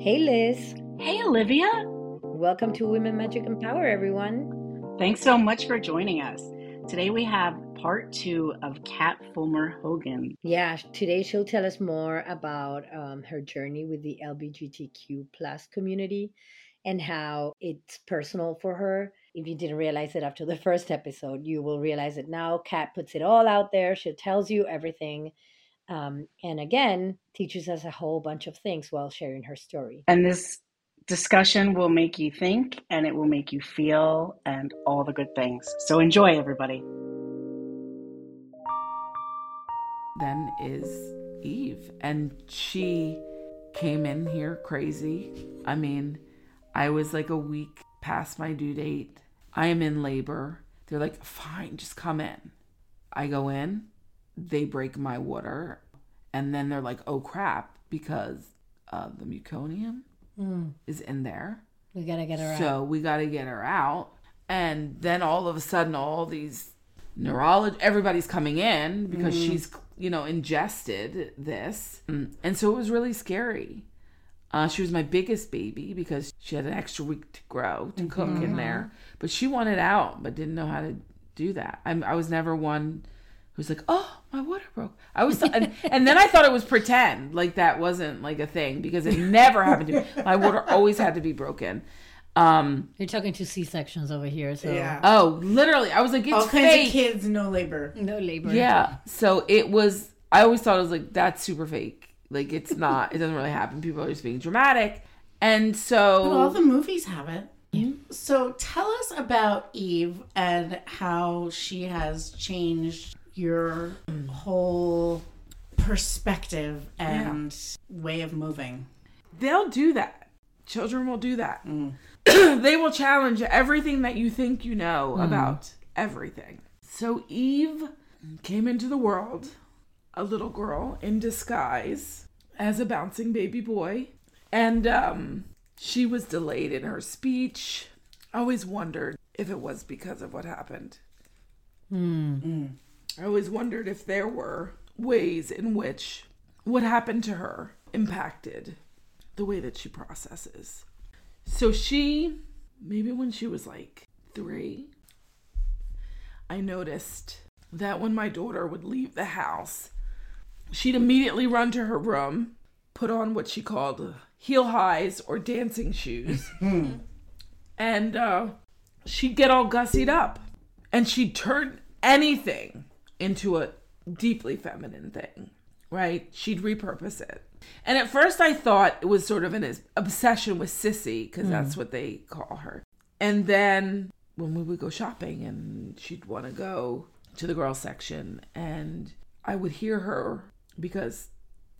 Hey, Liz. Hey, Olivia. Welcome to Women Magic and Power, everyone. Thanks so much for joining us. Today we have part two of Cat Fulmer Hogan. Yeah, today she'll tell us more about um, her journey with the LGBTQ plus community and how it's personal for her. If you didn't realize it after the first episode, you will realize it now. Cat puts it all out there. She tells you everything. Um, and again, teaches us a whole bunch of things while sharing her story. And this discussion will make you think and it will make you feel and all the good things. So enjoy, everybody. Then is Eve. And she came in here crazy. I mean, I was like a week past my due date. I am in labor. They're like, fine, just come in. I go in, they break my water, and then they're like, oh crap, because uh, the meconium Mm, is in there. we gotta get her so out. So we got to get her out. And then all of a sudden, all these neurolog everybody's coming in because she's, you know, ingested this. Mm, And so it was really scary. Uh, she was my biggest baby because she had an extra week to grow to cook in there. But she wanted out, but didn't know how to do that. I'm, I was never one who's like, oh, my water broke. I was, and, and then I thought it was pretend, like that wasn't like a thing because it never happened to me. My water always had to be broken. Um, You're talking to C sections over here, so Yeah. oh, literally, I was like, it's All kinds fake. of kids, no labor. no labor. Yeah. So it was. I always thought it was like that's super fake. Like it's not. It doesn't really happen. People are just being dramatic. And so But all the movies have it. So tell us about Eve and how she has changed your whole perspective and way of moving. they'll do that. Children will do that. Mm. they will challenge everything that you think you know mm. about everything. So Eve came into the world, a little girl in disguise as a bouncing baby boy, and um, she was delayed in her speech. I always wondered if it was because of what happened. Mm. Hmm. I always wondered if there were ways in which what happened to her impacted the way that she processes. So she, maybe when she was like three, I noticed that when my daughter would leave the house, she'd immediately run to her room, put on what she called heel highs or dancing shoes, and uh, she'd get all gussied up. And she'd turn anything into a deeply feminine thing, right? She'd repurpose it. And at first I thought it was sort of an obsession with Sissy, because hmm. that's what they call her. And then when we would go shopping and she'd want to go to the girls section and I would hear her because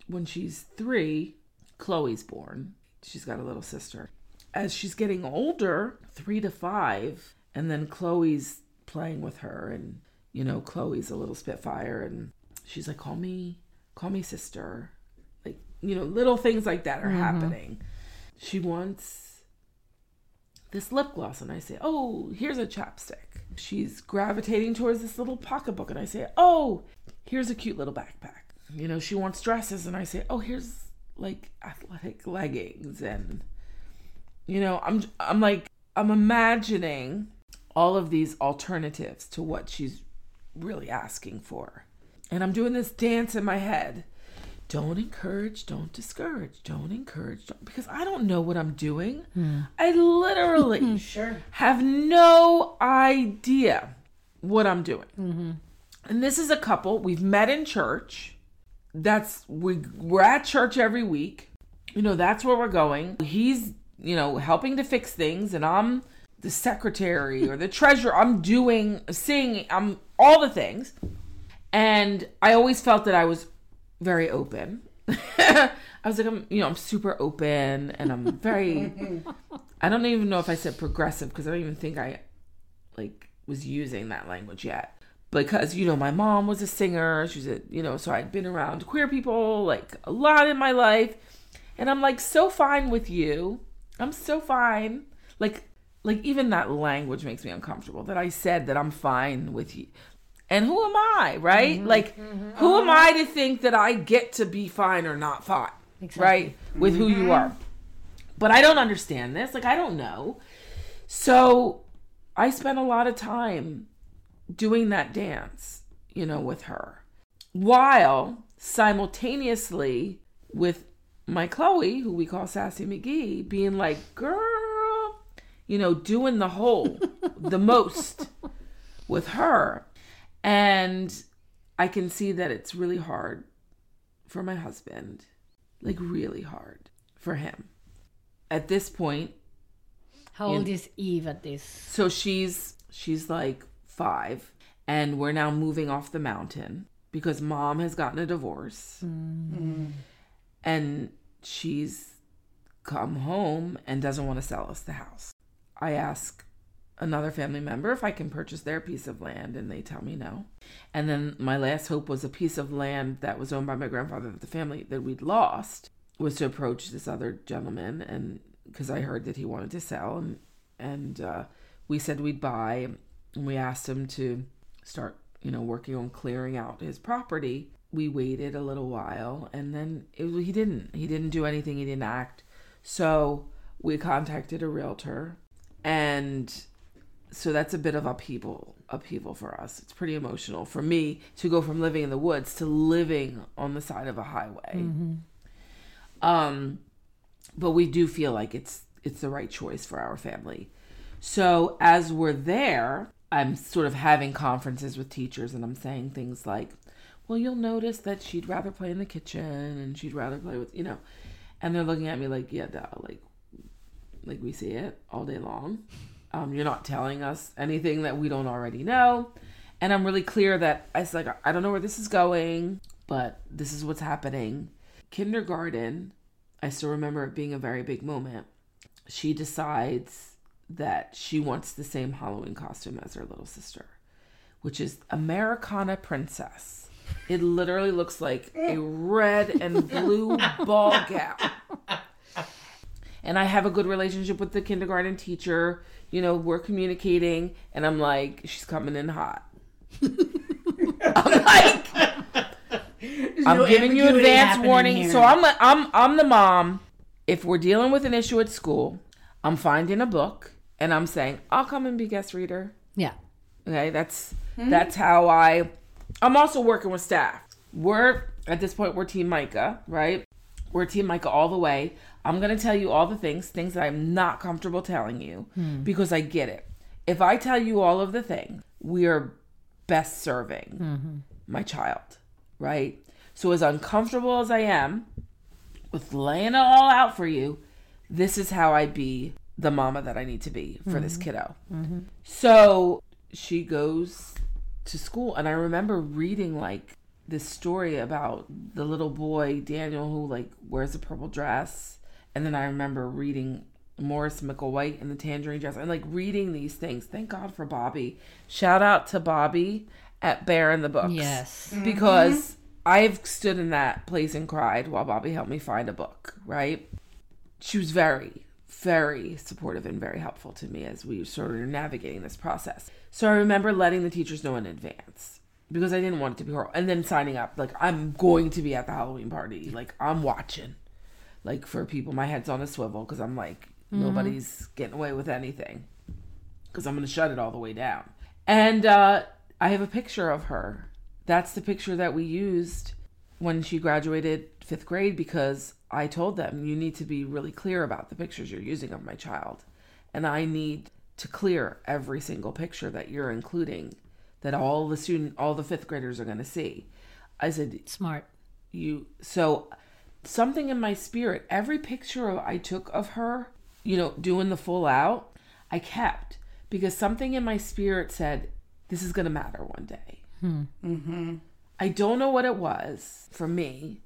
when she's three, Chloe's born. She's got a little sister. As she's getting older, three to five, and then Chloe's playing with her and you know, Chloe's a little spitfire and she's like, Call me call me sister. Like, you know, little things like that are mm-hmm. happening. She wants this lip gloss and I say, Oh, here's a chapstick. She's gravitating towards this little pocketbook and I say, Oh, here's a cute little backpack. You know, she wants dresses and I say, Oh, here's like athletic leggings and you know, I'm I'm like I'm imagining all of these alternatives to what she's really asking for. And I'm doing this dance in my head. Don't encourage, don't discourage, don't encourage, don't, because I don't know what I'm doing. Hmm. I literally Sure. have no idea what I'm doing. Mm-hmm. And this is a couple we've met in church. That's we we're at church every week. You know, that's where we're going. He's, you know, helping to fix things and I'm the secretary or the treasurer. I'm doing singing, I'm all the things. And I always felt that I was very open. I was like, I'm, you know, I'm super open and I'm very, I don't even know if I said progressive because I don't even think I like was using that language yet. Because, you know, my mom was a singer. She's a, you know, so I'd been around queer people like a lot in my life. And I'm like so fine with you. I'm so fine. Like, like even that language makes me uncomfortable that I said that I'm fine with you. And who am I, right? Mm-hmm, like, mm-hmm. who am uh-huh. I to think that I get to be fine or not fine, right? With who you mm-hmm. are. but I don't understand this. Like, I don't know. So I spent a lot of time doing that dance, you know, with her while simultaneously with my Chloe, who we call Sassy McGee, being like, girl, you know, doing the whole, the most with her. And I can see that it's really hard for my husband, like, really hard for him. At this point, How old is Eve at this? so she's she's like five, and we're now moving off the mountain because mom has gotten a divorce, mm-hmm. and she's come home and doesn't want to sell us the house. I ask another family member if I can purchase their piece of land, and they tell me no. And then my last hope was a piece of land that was owned by my grandfather the family that we'd lost was to approach this other gentleman, and because I heard that he wanted to sell, and and uh, we said we'd buy, and we asked him to start, you know, working on clearing out his property. We waited a little while, and then it, he didn't. He didn't do anything. He didn't act. So we contacted a realtor, and so that's a bit of upheaval upheaval for us. It's pretty emotional for me to go from living in the woods to living on the side of a highway. Um but we do feel like it's it's the right choice for our family. So as we're there i'm sort of having conferences with teachers and i'm saying things like well you'll notice that she'd rather play in the kitchen and she'd rather play with you know. And they're looking at me like yeah duh, like like we see it all day long um, you're not telling us anything that we don't already know. And I'm really clear that I was like, I don't know where this is going, but this is what's happening. Kindergarten, I still remember it being a very big moment. She decides that she wants the same Halloween costume as her little sister, which is Americana Princess. It literally looks like a red and blue ball gown and I have a good relationship with the kindergarten teacher. You know, we're communicating, and I'm like, she's coming in hot. I'm like, I'm no giving you advance warning. here. So I'm I'm I'm the mom. If we're dealing with an issue at school, I'm finding a book and I'm saying I'll come and be guest reader. Yeah. Okay, that's that's how I. I'm also working with staff. We're at this point we're Team Micah, right? We're Team Micah all the way. I'm gonna tell you all the things, things that I'm not comfortable telling you hmm. because I get it. If I tell you all of the things, we are best serving mm-hmm. my child, right? So as uncomfortable as I am with laying it all out for you, this is how I be the mama that I need to be for this mm-hmm. kiddo. Mm-hmm. So she goes to school, and I remember reading like this story about the little boy Daniel who like wears a purple dress, and then I remember reading Morris Micklewhite in the tangerine dress, and like reading these things. Thank God for Bobby. Shout out to Bobby at Bear in the Books. Yes. Mm-hmm. because I've stood in that place and cried while Bobby helped me find a book. Right? She was very very supportive and very helpful to me as we sort of navigating this process. So I remember letting the teachers know in advance because I didn't want it to be horrible. And then signing up, like, I'm going to be at the Halloween party. Like, I'm watching. Like, for people, my head's on a swivel because I'm like, nobody's getting away with anything because I'm going to shut it all the way down. And uh, I have a picture of her. That's the picture that we used when she graduated fifth grade because I told them, you need to be really clear about the pictures you're using of my child. And I need to clear every single picture that you're including that all the student all the fifth graders are going to see. I said, Smart. you so something in my spirit every picture I took of her you know doing the full out I kept because something in my spirit said this is going to matter one day mm-hmm. I don't know what it was for me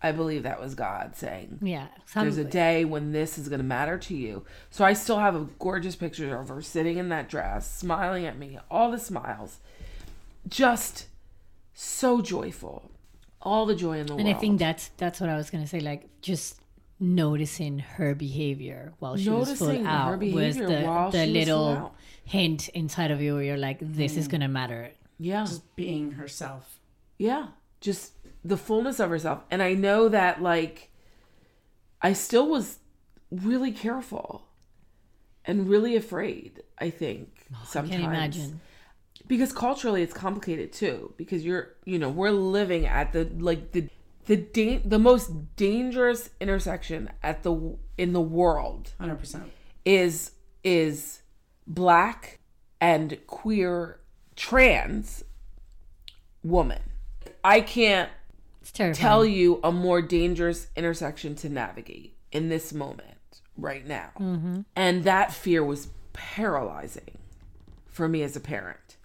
I believe that was God saying Yeah. there's a day when this is going to matter to you. So I still have a gorgeous picture of her sitting in that dress, smiling at me, all the smiles. Just so joyful. All the joy in the and world. And I think that's that's what I was gonna say. Like just noticing her behavior while she was full out was the the she was little hint inside of you where you're like, this is mm. gonna matter. yeah. Just being herself. Yeah. Just the fullness of herself. And I know that like I still was really careful and really afraid, I think, oh, I sometimes. can imagine. Because culturally it's complicated too because you're, you know, we're living at the like the the da- the most dangerous intersection at the in the world 100%. is is black and queer trans woman. I can't tell you a more dangerous intersection to navigate in this moment right now. Mm-hmm. And that fear was paralyzing for me as a parent.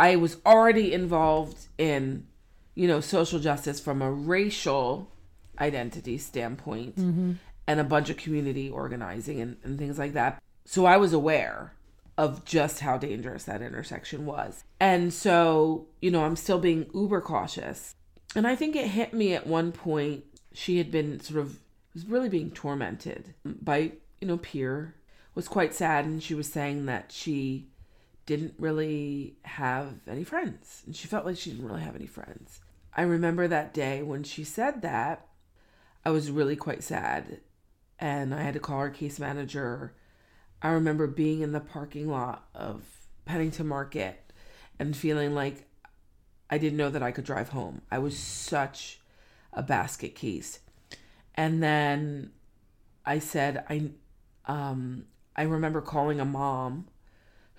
I was already involved in, you know, social justice from a racial identity standpoint mm-hmm. and a bunch of community organizing and, and things like that. So I was aware of just how dangerous that intersection was. And so, you know, I'm still being uber cautious. And I think it hit me at one point. She had been sort of was really being tormented by, you know, peer was quite sad and she was saying that she didn't really have any friends and she felt like she didn't really have any friends. I remember that day when she said that I was really quite sad and I had to call our case manager. I remember being in the parking lot of Pennington Market and feeling like I didn't know that I could drive home. I was such a basket case. And then I said I um I remember calling a mom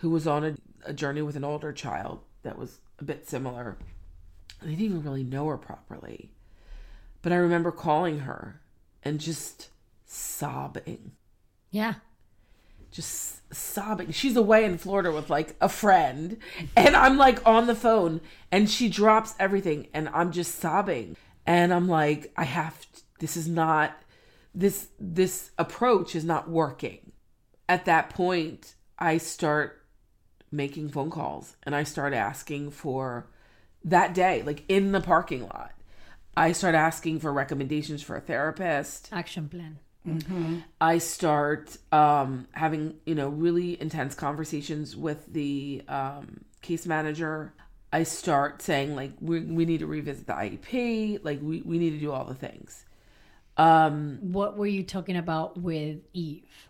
who was on a, a journey with an older child that was a bit similar. I didn't even really know her properly. But I remember calling her and just sobbing Yeah. just sobbing. She's away in Florida with like a friend, and I'm like on the phone, and she drops everything, and I'm just sobbing. And I'm like, I have. To, this is not. This this approach is not working. At that point, I start making phone calls, and I start asking for that day, like in the parking lot. I start asking for recommendations for a therapist. Action plan. I start um, having you know really intense conversations with the um, case manager. I start saying like we we need to revisit the IEP. Like we we need to do all the things. Um, What were you talking about with Eve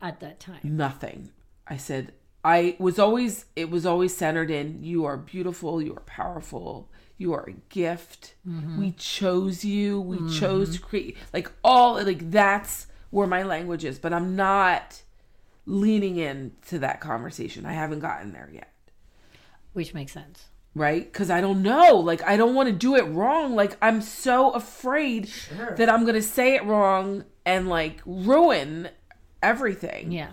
at that time? nothing. I said I was always it was always centered in you are beautiful, you are powerful, you are a gift. Mm-hmm. We chose you. We mm-hmm. chose to create like all like that's where my language is, but I'm not leaning into that conversation. I haven't gotten there yet. Which makes sense. Right? Cuz I don't know. Like I don't want to do it wrong. Like I'm so afraid that I'm going to say it wrong and like ruin everything. Yeah.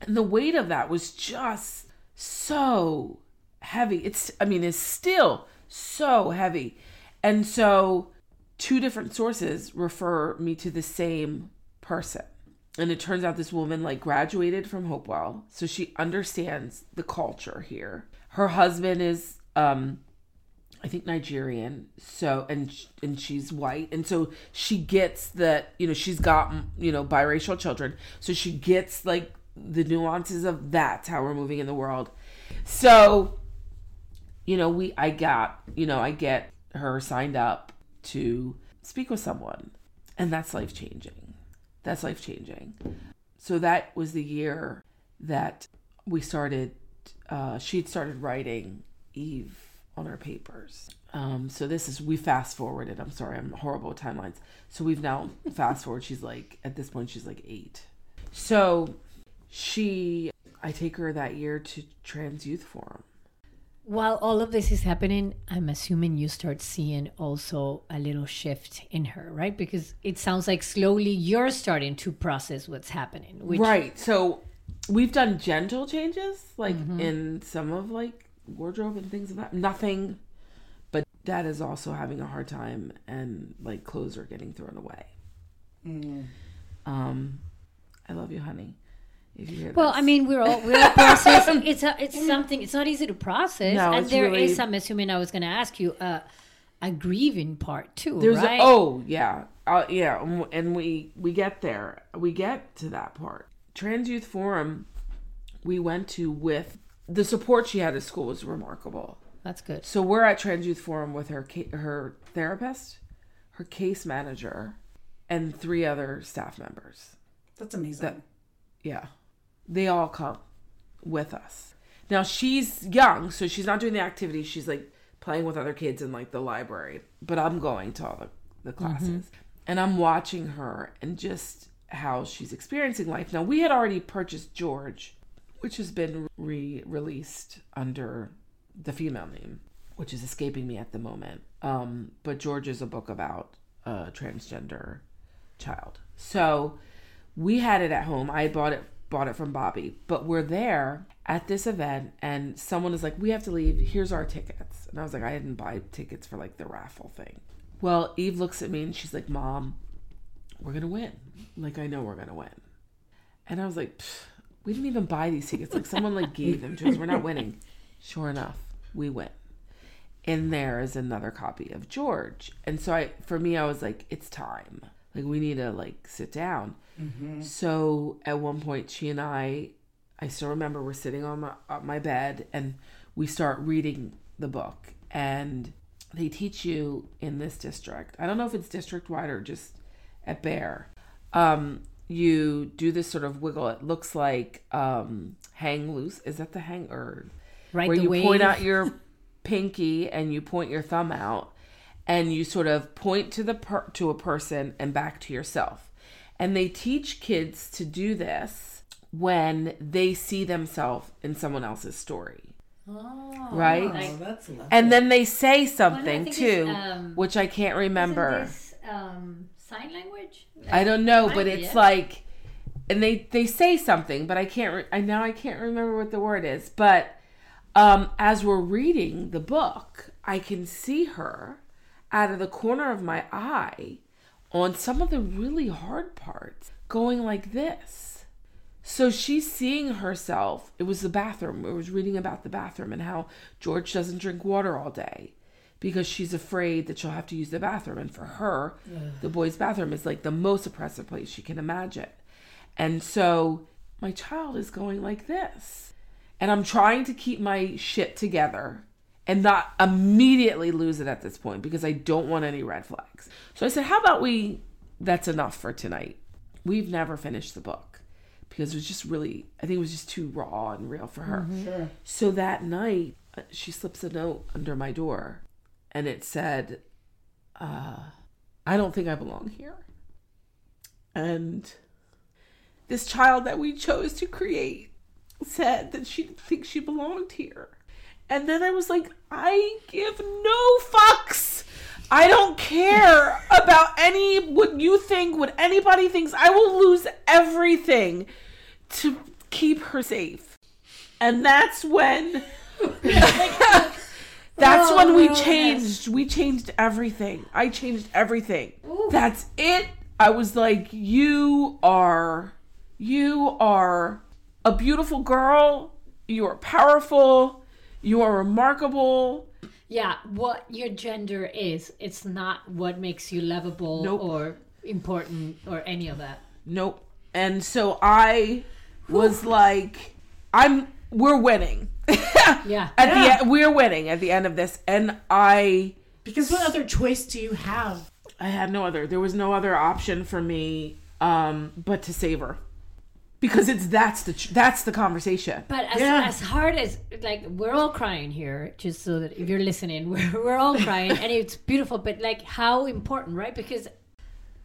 And the weight of that was just so heavy. It's, I mean, it's still so heavy. And so, two different sources refer me to the same person. And it turns out this woman like graduated from Hopewell, so she understands the culture here. Her husband is um I think Nigerian. So and and she's white, and so she gets that you know she's got you know biracial children, so she gets like the nuances of that's how we're moving in the world. So, you know, we I got you know I get her signed up to speak with someone, and that's life changing. That's life changing. So that was the year that we started. Uh, she'd started writing Eve on her papers. Um, so this is we fast forwarded. I'm sorry, I'm horrible with timelines. So we've now fast forward. She's like at this point she's like eight. So she, I take her that year to Trans Youth Forum. While all of this is happening, I'm assuming you start seeing also a little shift in her, right? Because it sounds like slowly you're starting to process what's happening. Which, right. So we've done gentle changes, like in some of like wardrobe and things of that. Nothing, but dad is also having a hard time, and like clothes are getting thrown away. Um, I love you, honey. If you Well, this. I mean, we're all we're all processing. It's a, it's something. It's not easy to process, No, and it's there is. really- I'm assuming I was going to ask you uh, a grieving part too, There's right? a, oh yeah, uh, yeah, and we we get there. We get to that part. Trans Youth Forum, we went to with the support she had at school was remarkable. That's good. So we're at Trans Youth Forum with her her therapist, her case manager, and three other staff members. That's amazing. That- Yeah. They all come with us. Now she's young, so she's not doing the activities. She's like playing with other kids in like the library. But I'm going to all the, the classes. And I'm watching her and just how she's experiencing life. Now we had already purchased George, which has been re released under the female name, which is escaping me at the moment. Um, but George is a book about a transgender child. So we had it at home. I bought it bought it from Bobby, but we're there at this event and someone is like, "We have to leave. Here's our tickets." And I was like, "I didn't buy tickets for like the raffle thing." Well, Eve looks at me and she's like, "Mom, we're going to win. Like I know we're going to win." And I was like, "We didn't even buy these tickets. Like someone like gave them to us. We're not winning." Sure enough, we win in there is another copy of George. And so I for me I was like it's time. Like we need to like sit down. So at one point she and I I still remember we're sitting on my on my bed and we start reading the book and they teach you in this district. I don't know if it's district wide or just at Bear. Um you do this sort of wiggle. It looks like um hang loose. Is that the hang or Right, where you wave. point out your pinky and you point your thumb out and you sort of point to the per- to a person and back to yourself and they teach kids to do this when they see themselves in someone else's story oh, right? that's lovely. and then they say something it's, too um, which i can't remember This, um, sign language? I don't know, but it's it. like, and they they say something, but I can't. Re- I now I can't remember what the word is. But um, as we're reading the book, I can see her out of the corner of my eye on some of the really hard parts, going like this. So she's seeing herself. It was the bathroom. I was reading about the bathroom and how George doesn't drink water all day because she's afraid that she'll have to use the bathroom. And for her, the boys' bathroom is like the most oppressive place she can imagine. And so my child is going like this. And I'm trying to keep my shit together and not immediately lose it at this point because I don't want any red flags. So I said, How about we? That's enough for tonight. We've never finished the book because it was just really, I think it was just too raw and real for her. Sure. So that night, uh, she slips a note under my door and it said, uh, I don't think I belong here. And this child that we chose to create said that she didn't think she belonged here. And then I was like, I give no fucks. I don't care about any what you think, what anybody thinks. I will lose everything to keep her safe. And that's when that's when we oh, changed. We changed everything. I changed everything. That's it. I was like, you are you are a beautiful girl. You are powerful. You are remarkable. Yeah, what your gender is, it's not what makes you lovable Nope. or important or any of that. Nope. And so I was like, I'm we're winning. Yeah. At Yeah. the end, we're winning at the end of this, and I Because what other choice do you have? I had no other. There was no other option for me um, but to save her, because it's that's the that's the conversation. But as, Yeah. as hard as like we're all crying here, just so that if you're listening, we're, we're all crying and it's beautiful. But like how important, right? Because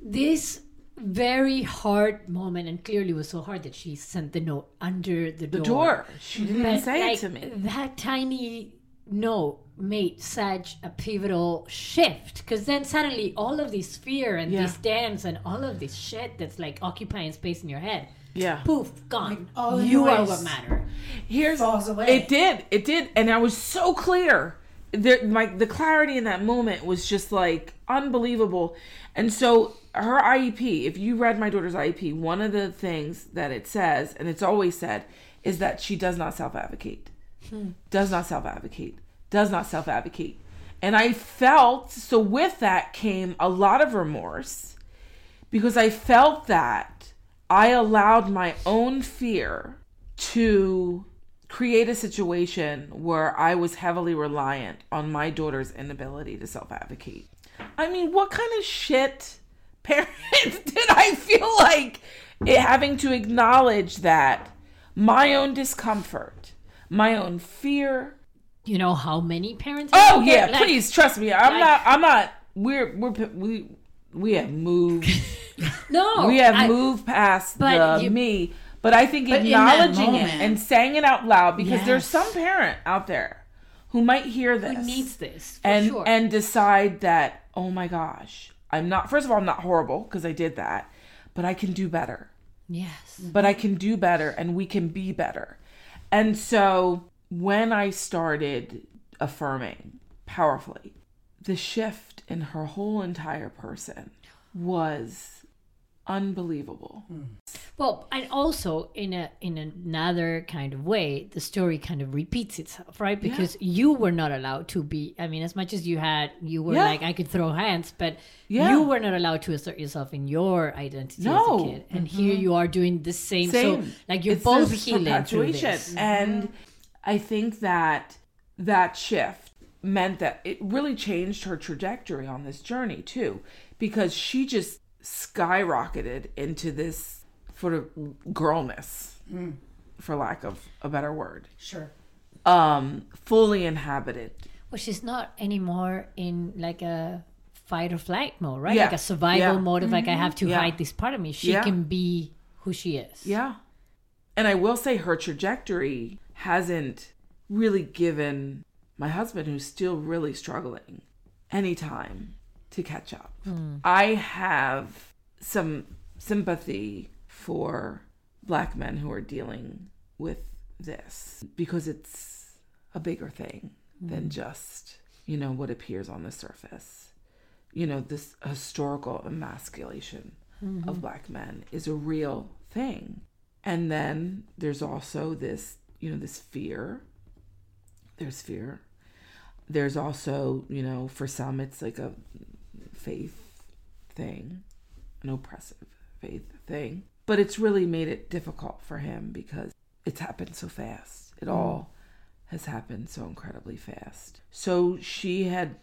this very hard moment, and clearly was so hard that she sent the note under the The door. door. She didn't But, say like, it to me. That tiny note made such a pivotal shift because then suddenly all of this fear and Yeah. these dance and all of this shit that's like occupying space in your head, Yeah. poof, gone. all the you are what matter. Here's falls away. It did. It did, and I was so clear. There, my the clarity in that moment was just like unbelievable. And so her IEP, if you read my daughter's IEP, one of the things that it says, and it's always said, is that she does not self advocate. Hmm. Does not self advocate. Does not self advocate. And I felt so with that came a lot of remorse because I felt that I allowed my own fear to create a situation where I was heavily reliant on my daughter's inability to self advocate. I mean, what kind of shit parent did I feel like it, having to acknowledge that my own discomfort, my own fear. You know how many parents? Oh yeah, Like, please trust me. I'm like- not. I'm not. We're we're we we have moved. No, we have I- moved past the you- me. But I think But acknowledging it and saying it out loud because there's some parent out there who might hear this Who needs this? For and sure. and decide that oh my gosh, I'm not. First of all, I'm not horrible because I did that, but I can do better. yes, But I can do better, and we can be better. And so when I started affirming powerfully, the shift in her whole entire person was unbelievable. Well, and also in a in another kind of way, the story kind of repeats itself, right? Because you were not allowed to be. I mean, as much as you had, you were Yeah. like I could throw hands, but Yeah. you were not allowed to assert yourself in your identity No. Mm-hmm. as a kid. And here you are doing the same. Same. So, like you're It's both healing through this. And I think that that shift meant that it really changed her trajectory on this journey too, because she just skyrocketed into this sort of girlness, for lack of a better word, Sure. um, fully inhabited. Well, she's not anymore in like a fight or flight mode, right? Yeah. Like a survival Yeah. mode of like I have to Yeah. hide this part of me. She Yeah. can be who she is. Yeah. And I will say her trajectory hasn't really given my husband, who's still really struggling, any time to catch up. Hmm. I have some sympathy for black men who are dealing with this because it's a bigger thing hmm. than just, you know, what appears on the surface. You know, this historical emasculation mm-hmm. of black men is a real thing. And then there's also this, you know, this fear. There's fear. There's also, you know, for some it's like a faith thing, an oppressive faith thing. But it's really made it difficult for him because it's happened so fast. It mm. all has happened so incredibly fast. So she had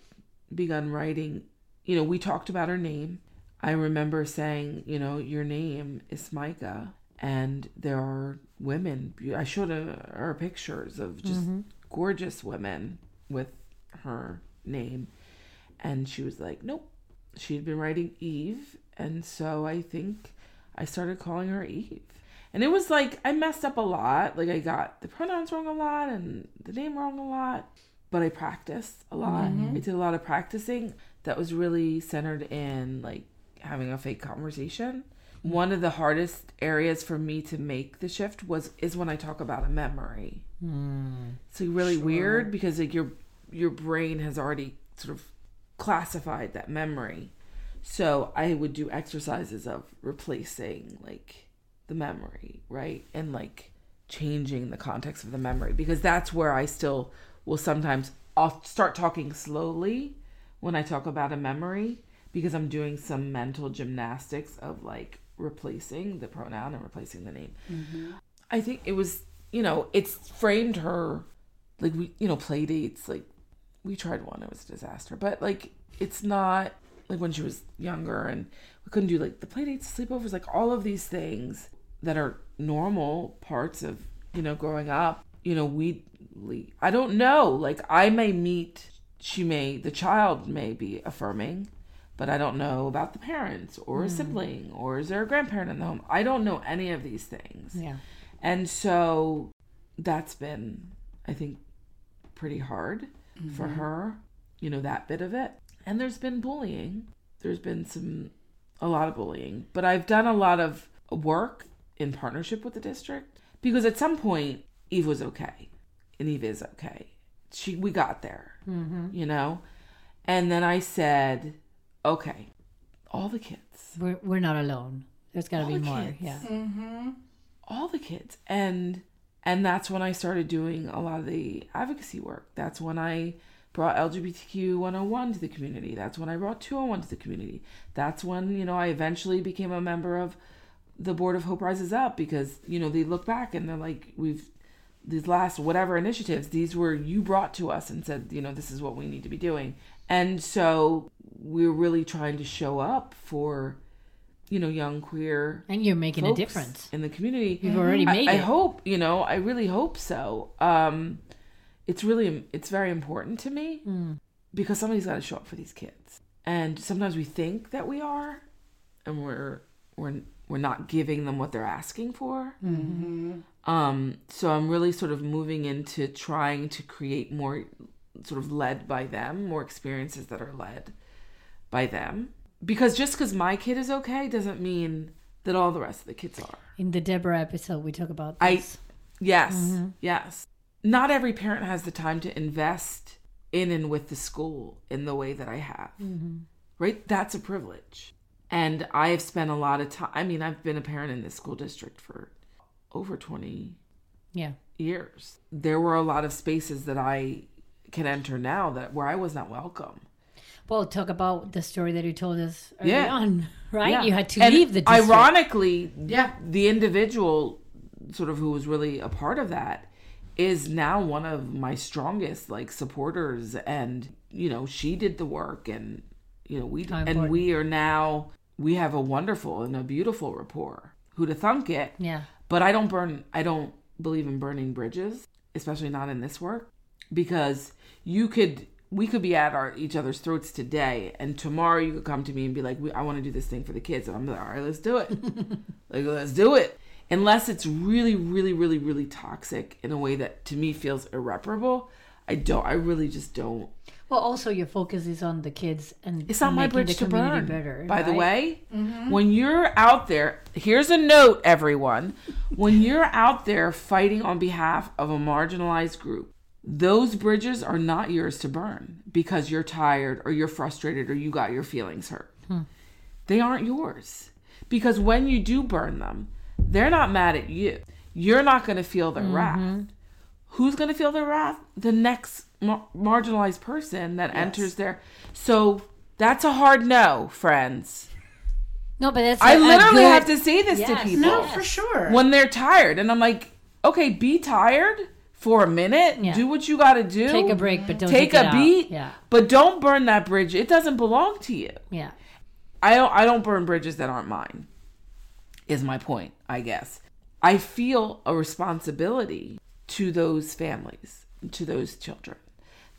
begun writing, you know, we talked about her name. I remember saying, you know, your name is Micah, and there are women. I showed her, her pictures of just mm-hmm. gorgeous women with her name, and she was like, nope. She'd been writing Eve, and so I think I started calling her Eve. And it was like I messed up a lot. Like I got the pronouns wrong a lot and the name wrong a lot. But I practiced a lot. Mm-hmm. I did a lot of practicing that was really centered in like having a fake conversation. One of the hardest areas for me to make the shift was is when I talk about a memory. Hmm. It's like really weird because like your your brain has already sort of classified that memory. So I would do exercises of replacing like the memory, right? And like changing the context of the memory because that's where I still will sometimes I'll start talking slowly when I talk about a memory because I'm doing some mental gymnastics of like replacing the pronoun and replacing the name. Mm-hmm. I think it was, you know, it's framed her like we, you know, play dates. Like we tried one, it was a disaster. But like it's not like when she was younger and we couldn't do like the play dates, sleepovers, like all of these things that are normal parts of, you know, growing up. You know, we, I don't know. Like I may meet, she may, the child may be affirming, but I don't know about the parents or a hmm. sibling or is there a grandparent in the home. I don't know any of these things. Yeah. And so that's been, I think, pretty hard for mm-hmm. her, you know, that bit of it. And there's been bullying. There's been some, a lot of bullying. But I've done a lot of work in partnership with the district because at some point, Eve was okay. And Eve is okay. She, we got there, mm-hmm. you know? And then I said, okay, all the kids, We're we're not alone. There's got to be more. kids. Yeah. Mm-hmm. all the kids and and that's when i started doing a lot of the advocacy work. That's when i brought lgbtq 101 to the community. That's when i brought 201 to the community. That's when you know i eventually became a member of the board of hope rises up because you know they look back and they're like we've these last whatever initiatives these were you brought to us and said you know this is what we need to be doing. And so we're really trying to show up for you know, young queer And you're making a difference. in the community. You've already I- made I, it. hope, you know, I really hope so. Um, it's really, it's very important to me Hmm. because somebody's got to show up for these kids. And sometimes we think that we are, and we're we're we're not giving them what they're asking for. Um, so I'm really sort of moving into trying to create more, sort of led by them, more experiences that are led by them. Because just because my kid is okay doesn't mean that all the rest of the kids are. In the Deborah episode, we talk about I- this. Yes, mm-hmm. yes. Not every parent has the time to invest in and with the school in the way that I have. Mm-hmm. Right? That's a privilege. And I have spent a lot of time. I mean, I've been a parent in this school district for over 20 yeah. years. There were a lot of spaces that I can enter now that where I was not welcome. Well, talk about the story that you told us early Yeah. on, right? Yeah. You had to And leave the district. Ironically, Yeah. the individual sort of who was really a part of that is now one of my strongest like supporters and you know she did the work and you know we How and important. we are now we have a wonderful and a beautiful rapport who to thunk it Yeah. but I don't burn I don't believe in burning bridges, especially not in this work, because you could we could be at our each other's throats today and tomorrow you could come to me and be like, I want to do this thing for the kids and I'm like, all right, let's do it. like let's do it. Unless it's really, really, really, really toxic in a way that to me feels irreparable, I don't I really just don't Well, also your focus is on the kids and it's not my making bridge to burn. better. By the right? way, mm-hmm. when you're out there, here's a note, everyone. When you're out there fighting on behalf of a marginalized group, those bridges are not yours to burn because you're tired or you're frustrated or you got your feelings hurt. Hmm. They aren't yours. Because when you do burn them, they're not mad at you. You're not going to feel their mm-hmm. wrath. Who's going to feel their wrath? The next mar- marginalized person that enters there. So that's a hard no, friends. No, but that's I a- a literally good- have to say this to people No, Yes. for sure. when they're tired. And I'm like, okay, be tired for a minute. Yeah. Do what you got to do. take a break, but don't Take a beat. Yeah, But don't burn that bridge. It doesn't belong to you. yeah. I don't I don't burn bridges that aren't mine. Is my point, I guess. I feel a responsibility to those families, to those children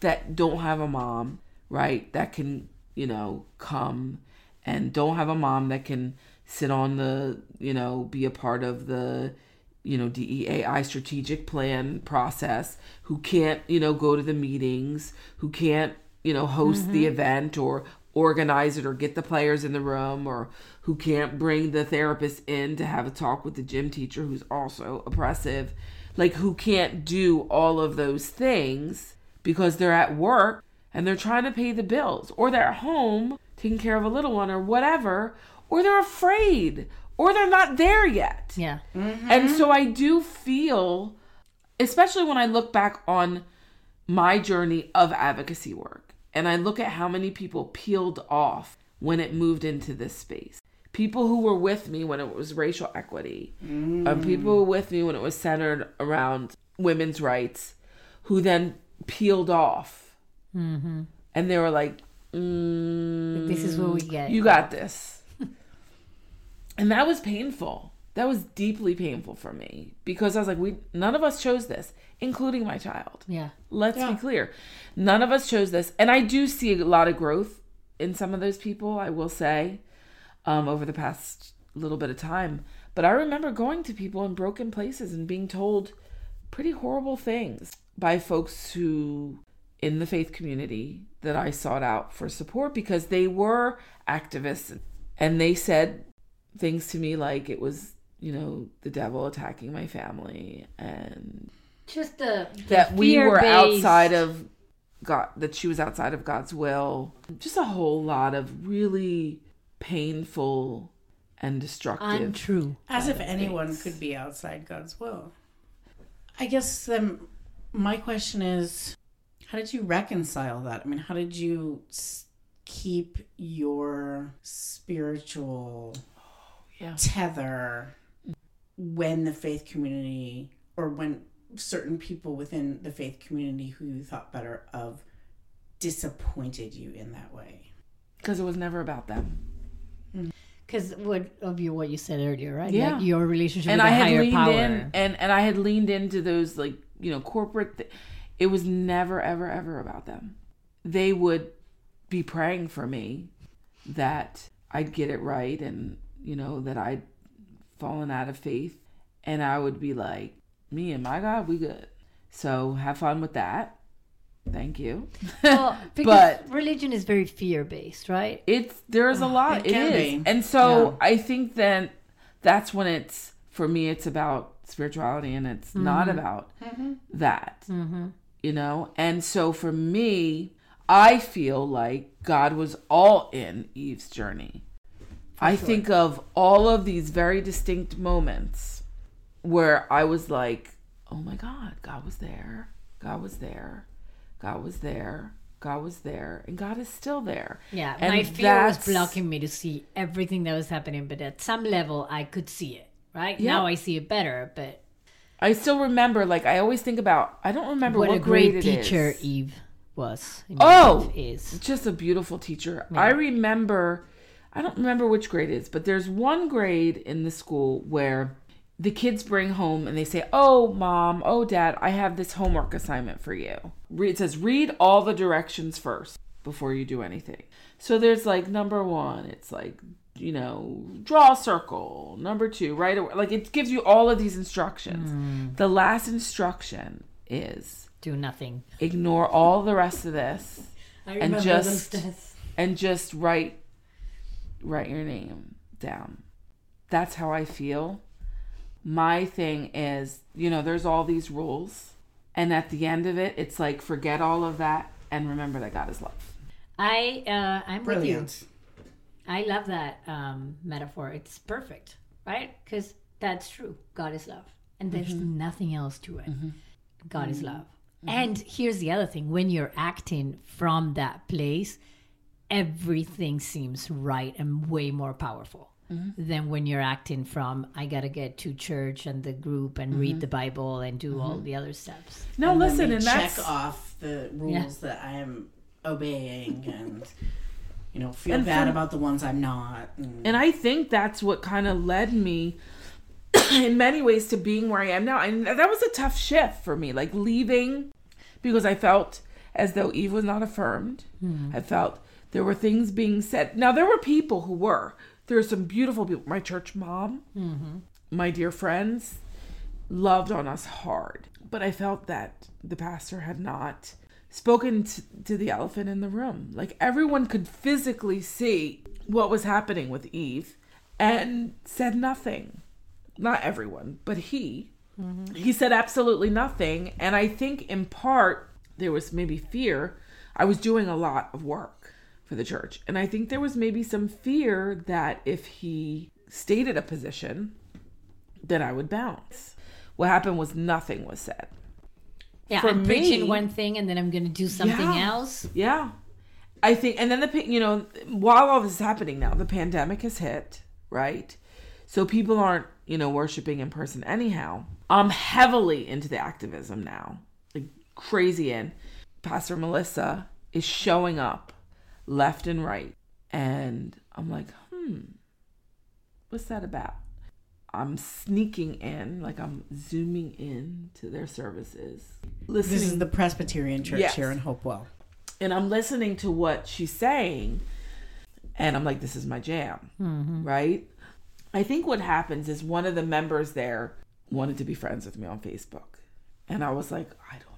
that don't have a mom, right? That can, you know, come and don't have a mom that can sit on the, you know, be a part of the you know DEAI strategic plan process who can't you know go to the meetings who can't you know host the mm-hmm. event or organize it or get the players in the room or who can't bring the therapist in to have a talk with the gym teacher who's also oppressive. Like who can't do all of those things because they're at work and they're trying to pay the bills or they're at home taking care of a little one or whatever or they're afraid or they're not there yet Yeah. Mm-hmm. and so I do feel, especially when I look back on my journey of advocacy work, and I look at how many people peeled off when it moved into this space. People who were with me when it was racial equity, and people were with me when it was centered around women's rights, who then peeled off. Mm-hmm. And they were like, mm, This is what we get. you got this. And that was painful. That was deeply painful for me because I was like, we none of us chose this, including my child. Yeah. Let's Yeah. be clear. None of us chose this. And I do see a lot of growth in some of those people, I will say, um, over the past little bit of time. But I remember going to people in broken places and being told pretty horrible things by folks who in the faith community that I sought out for support because they were activists and they said things to me like it was, you know, the devil attacking my family and Just the, the that we were fear-based- outside of God, that she was outside of God's will. Just a whole lot of really painful and destructive. untrue. As if anyone things. could be outside God's will. I guess then my question is how did you reconcile that? I mean, how did you keep your spiritual Yeah. tether when the faith community or when certain people within the faith community who you thought better of disappointed you in that way? Because it was never about them. because what of you what you said earlier, right? Yeah. Like your relationship and with I a had higher leaned power. in and and I had leaned into those like you know corporate. Th- it was never ever ever about them. They would be praying for me that I'd get it right and you know that I'd fallen out of faith, and I would be like, me and my God, we good. So have fun with that. Thank you. well, because But- religion is very fear based, right? it's there's a lot It it can is be. and so i think then that's when it's for me it's about spirituality and it's mm-hmm. not about mm-hmm. that mm-hmm. you know and so for me i feel like god was all in eve's journey i think of all of these very distinct moments where i was like oh my god god was there god was there god was there god was there and god is still there Yeah, And my fear was blocking me to see everything that was happening, but at some level, I could see it. Right Yeah. now, I see it better. But I still remember, like, I always think about, I don't remember what, what, a great teacher. Eve was. Oh! is Just a beautiful teacher. I remember, I don't remember which grade it is, but there's one grade in the school where the kids bring home and they say, Oh, mom, oh, dad, I have this homework assignment for you. It says, read all the directions first before you do anything. So there's like number one, it's like, you know, draw a circle. Number two, write a, like it gives you all of these instructions. Hmm. The last instruction is do nothing. ignore all the rest of this I And just- and just write write your name down. That's how I feel. My thing is, you know, there's all these rules and at the end of it, it's like forget all of that and remember that God is love. I uh, I'm with you. Brilliant. I love that um, metaphor. It's perfect, right? Because that's true. God is love, and there's nothing else to it. God is love. And here's the other thing: when you're acting from that place, everything seems right and way more powerful mm-hmm. than when you're acting from "I gotta get to church and the group and read mm-hmm. the Bible and do all mm-hmm. the other steps." No, And listen, and check that's off the rules that I am obeying, and you know, feel And bad for- about the ones I'm not. And, And I think that's what kind of led me in many ways to being where I am now. And that was a tough shift for me, like leaving because I felt as though Eve was not affirmed. Hmm. I felt there were things being said. Now, there were people who were. There are some beautiful people. My church mom, mm-hmm. my dear friends, loved on us hard. But I felt that the pastor had not spoken to, to the elephant in the room. Like everyone could physically see what was happening with Eve and said nothing. Not everyone, but he. Mm-hmm. He said absolutely nothing. And I think in part there was maybe fear. I was doing a lot of work for the church. And I think there was maybe some fear that if he stated a position, then I would bounce. What happened was nothing was said. Yeah, For I'm me- preaching one thing and then I'm going to do something Yeah. else. Yeah. I think, and then the, you know, while all this is happening now, the pandemic has hit, right? So people aren't, you know, worshiping in person anyhow. I'm heavily into the activism now, like crazy in. Pastor Melissa is showing up left and right. And I'm like, hmm, what's that about? I'm sneaking in, like I'm zooming in to their services, listening this is the Presbyterian Church Yes. here in Hopewell. and I'm listening to what she's saying, and I'm like, this is my jam, right? I think what happens is one of the members there wanted to be friends with me on Facebook, and I was like, I don't know.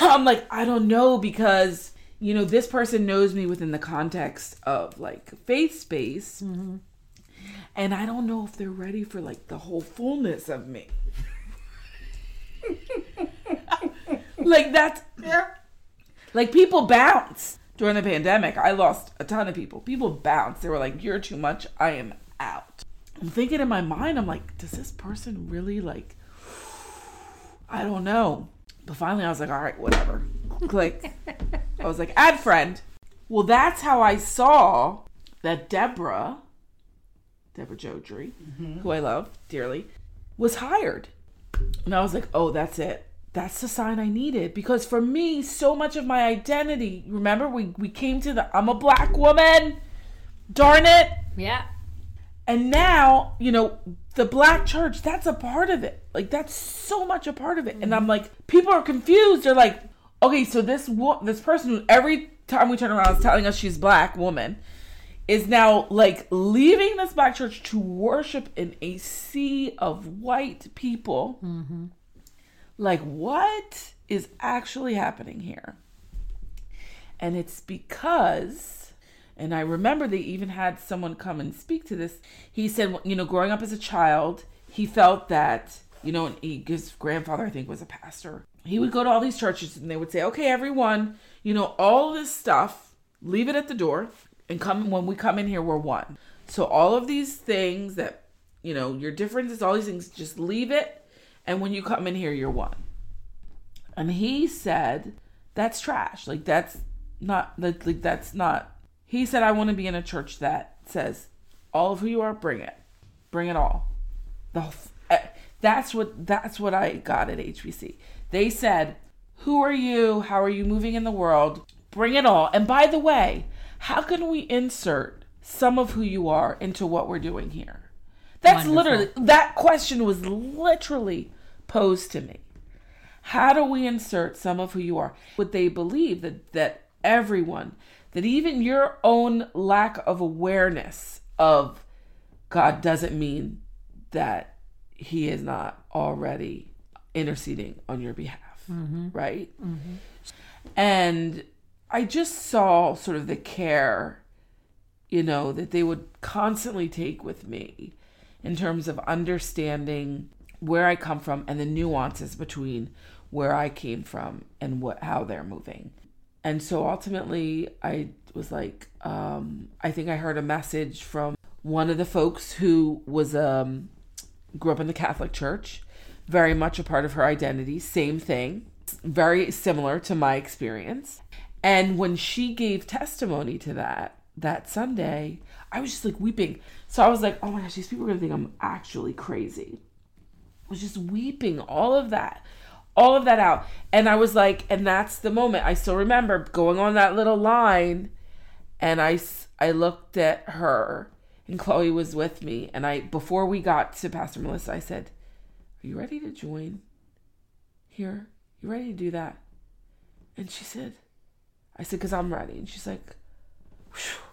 I'm like, I don't know because you know this person knows me within the context of like faith space, mm-hmm. and I don't know if they're ready for like the whole fullness of me. like that's like people bounce during the pandemic. I lost a ton of people. People bounced. They were like, "You're too much. I am out." I'm thinking in my mind, I'm like, "Does this person really like?" I don't know. But finally, I was like, "All right, whatever." Click. I was like, "Add friend." Well, that's how I saw that Deborah, Deborah Jodry, mm-hmm. who I love dearly, was hired. And I was like, oh, that's it. That's the sign I needed. Because for me, so much of my identity, remember, we, we came to the I'm a black woman. Darn it. Yeah. And now, you know, the black church, that's a part of it. Like that's so much a part of it. And I'm like, people are confused. They're like, okay, so this wo- this person who every time we turn around is telling us she's black woman is now like leaving this black church to worship in a sea of white people. Mm-hmm. Like, what is actually happening here? And it's because, and I remember they even had someone come and speak to this. He said, you know, growing up as a child, he felt that, you know, he, his grandfather, I think, was a pastor. He would go to all these churches and they would say, okay, everyone, you know, all this stuff, leave it at the door and come when we come in here, we're one. So all of these things that, you know, your differences, all these things, just leave it. And when you come in here, you're one. And he said, that's trash. Like that's not like, like that's not. He said, I want to be in a church that says, all of who you are, bring it, bring it all. The whole- eh, that's what that's what I got at HBC. They said, who are you? How are you moving in the world? Bring it all. And by the way, how can we insert some of who you are into what we're doing here? That's Wonderful. literally that question was literally posed to me. How do we insert some of who you are? Would they believe that that everyone, that even your own lack of awareness of God doesn't mean that He is not already interceding on your behalf, mm-hmm. right? Mm-hmm. And I just saw sort of the care, you know, that they would constantly take with me in terms of understanding where I come from and the nuances between where I came from and what how they're moving. And so ultimately I was like, um, I think I heard a message from one of the folks who was um grew up in the Catholic Church, very much a part of her identity, same thing, very similar to my experience. And when she gave testimony to that that Sunday, I was just like weeping. So I was like, oh my gosh, these people are gonna think I'm actually crazy. I was just weeping all of that, all of that out. And I was like, and that's the moment. I still remember going on that little line, and I I looked at her, and Chloe was with me. And I, before we got to Pastor Melissa, I said, Are you ready to join here? You ready to do that? And she said, I said, Because I'm ready. And she's like, "Whew."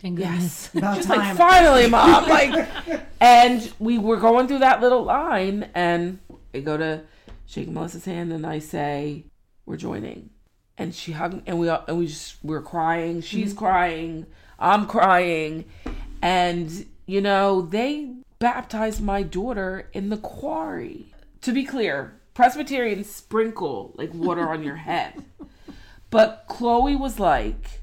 Thank. Yes. About Just time. like finally, mom. Like, and we were going through that little line, and I go to shake Melissa's hand, and I say, "We're joining," and she hugged, and we all, and we just we were crying. She's mm-hmm. crying. I'm crying, and you know they baptized my daughter in the quarry. To be clear, Presbyterians sprinkle like water on your head, but Chloe was like.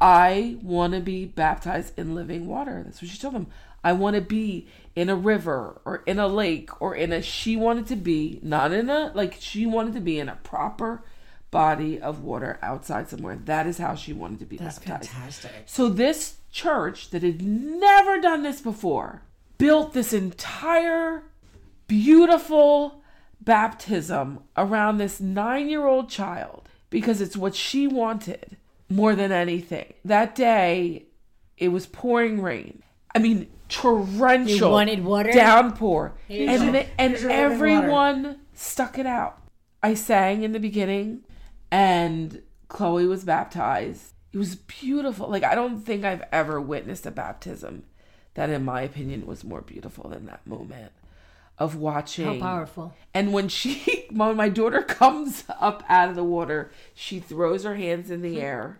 I want to be baptized in living water. That's what she told them. I want to be in a river or in a lake or in a. She wanted to be not in a like. She wanted to be in a proper body of water outside somewhere. That is how she wanted to be That's baptized. fantastic. So this church that had never done this before built this entire beautiful baptism around this 9-year-old child because it's what she wanted more than anything. That day it was pouring rain. I mean torrential You wanted water? downpour. And the- and here's your living water. everyone stuck it out. I sang in the beginning and Chloe was baptized. It was beautiful. Like I don't think I've ever witnessed a baptism that in my opinion was more beautiful than that moment of watching. How powerful. and when she when my daughter comes up out of the water, she throws her hands in the hmm. air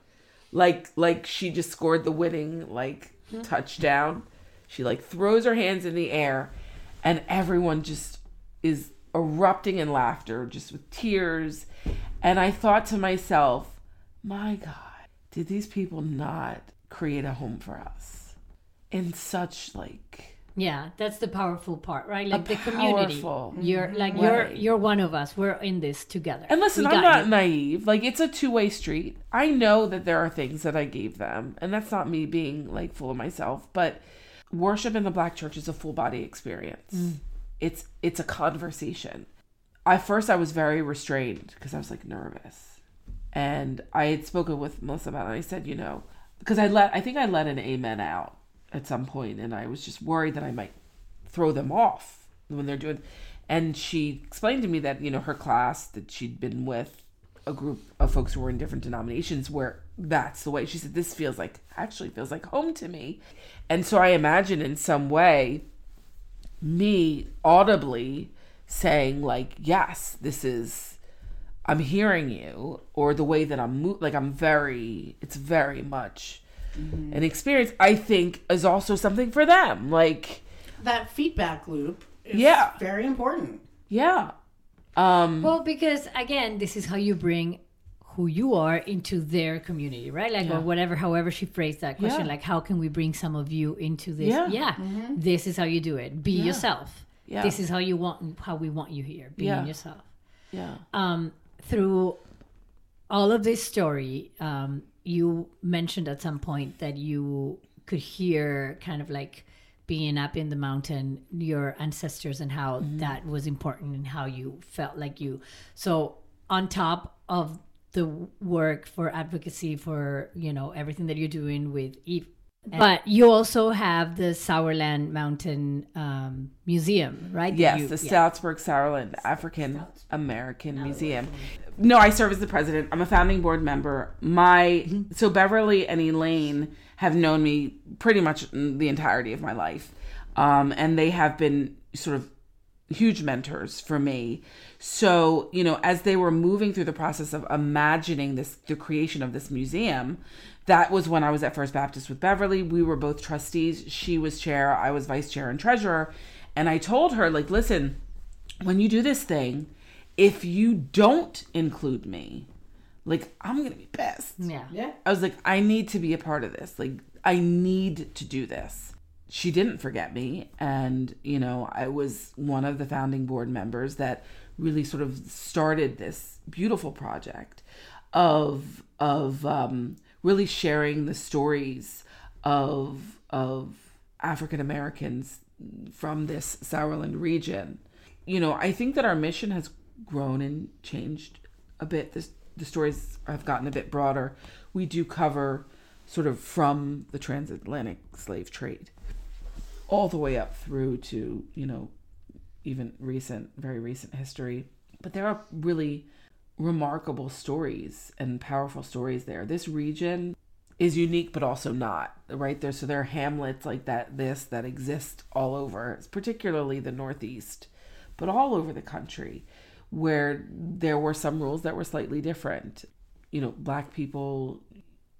like like she just scored the winning like hmm. touchdown. She like throws her hands in the air and everyone just is erupting in laughter just with tears and I thought to myself, "My god, did these people not create a home for us in such like Yeah, that's the powerful part, right? Like the community. You're like you're you're one of us. We're in this together. And listen, I'm not you. naive. Like it's a two-way street. I know that there are things that I gave them, and that's not me being like full of myself, but worship in the black church is a full body experience. Mm. It's it's a conversation. At first I was very restrained because I was like nervous. And I had spoken with Melissa about it and I said, you know, because I let I think I let an amen out at some point, and I was just worried that I might throw them off when they're doing. And she explained to me that you know her class that she'd been with a group of folks who were in different denominations where that's the way she said this feels like actually feels like home to me and so i imagine in some way me audibly saying like yes this is i'm hearing you or the way that i'm mo- like i'm very it's very much mm-hmm. an experience i think is also something for them like That feedback loop is Yeah. very important. yeah um Well, because again, this is how you bring who you are into their community, right? Like, Yeah. or whatever, however she phrased that question, Yeah. like, how can we bring some of you into this? Yeah. Yeah, this is how you do it. Be yourself. Yeah. This is how you want, how we want you here. Being Yeah. yourself. yeah um, through all of this story, um, you mentioned at some point that you could hear kind of like being up in the mountain, your ancestors, and how mm-hmm. that was important and how you felt like you. So, on top of the work for advocacy for you know everything that you're doing with Eve. But you also have the Sourland Mountain um, Museum, right? Yes, you- the yeah. Stoutsburg Sourland African American Museum. No, I serve as the president. I'm a founding board member. My so Beverly and Elaine have known me pretty much the entirety of my life, um, and they have been sort of huge mentors for me. So, you know, as they were moving through the process of imagining this, the creation of this museum, that was when I was at First Baptist with Beverly. We were both trustees. She was chair, I was vice chair and treasurer. And I told her, like, listen, when you do this thing, if you don't include me, like, I'm going to be pissed. Yeah. Yeah. I was like, I need to be a part of this. Like, I need to do this. She didn't forget me. And, you know, I was one of the founding board members that really sort of started this beautiful project of, of, um, really sharing the stories of, of African Americans from this Sourland region. You know, I think that our mission has grown and changed a bit. This, the stories have gotten a bit broader. We do cover sort of from the transatlantic slave trade all the way up through to, you know, even recent, very recent history. But there are really remarkable stories and powerful stories there. This region is unique but also not right there so there are hamlets like that this that exist all over particularly the northeast but all over the country where there were some rules that were slightly different you know black people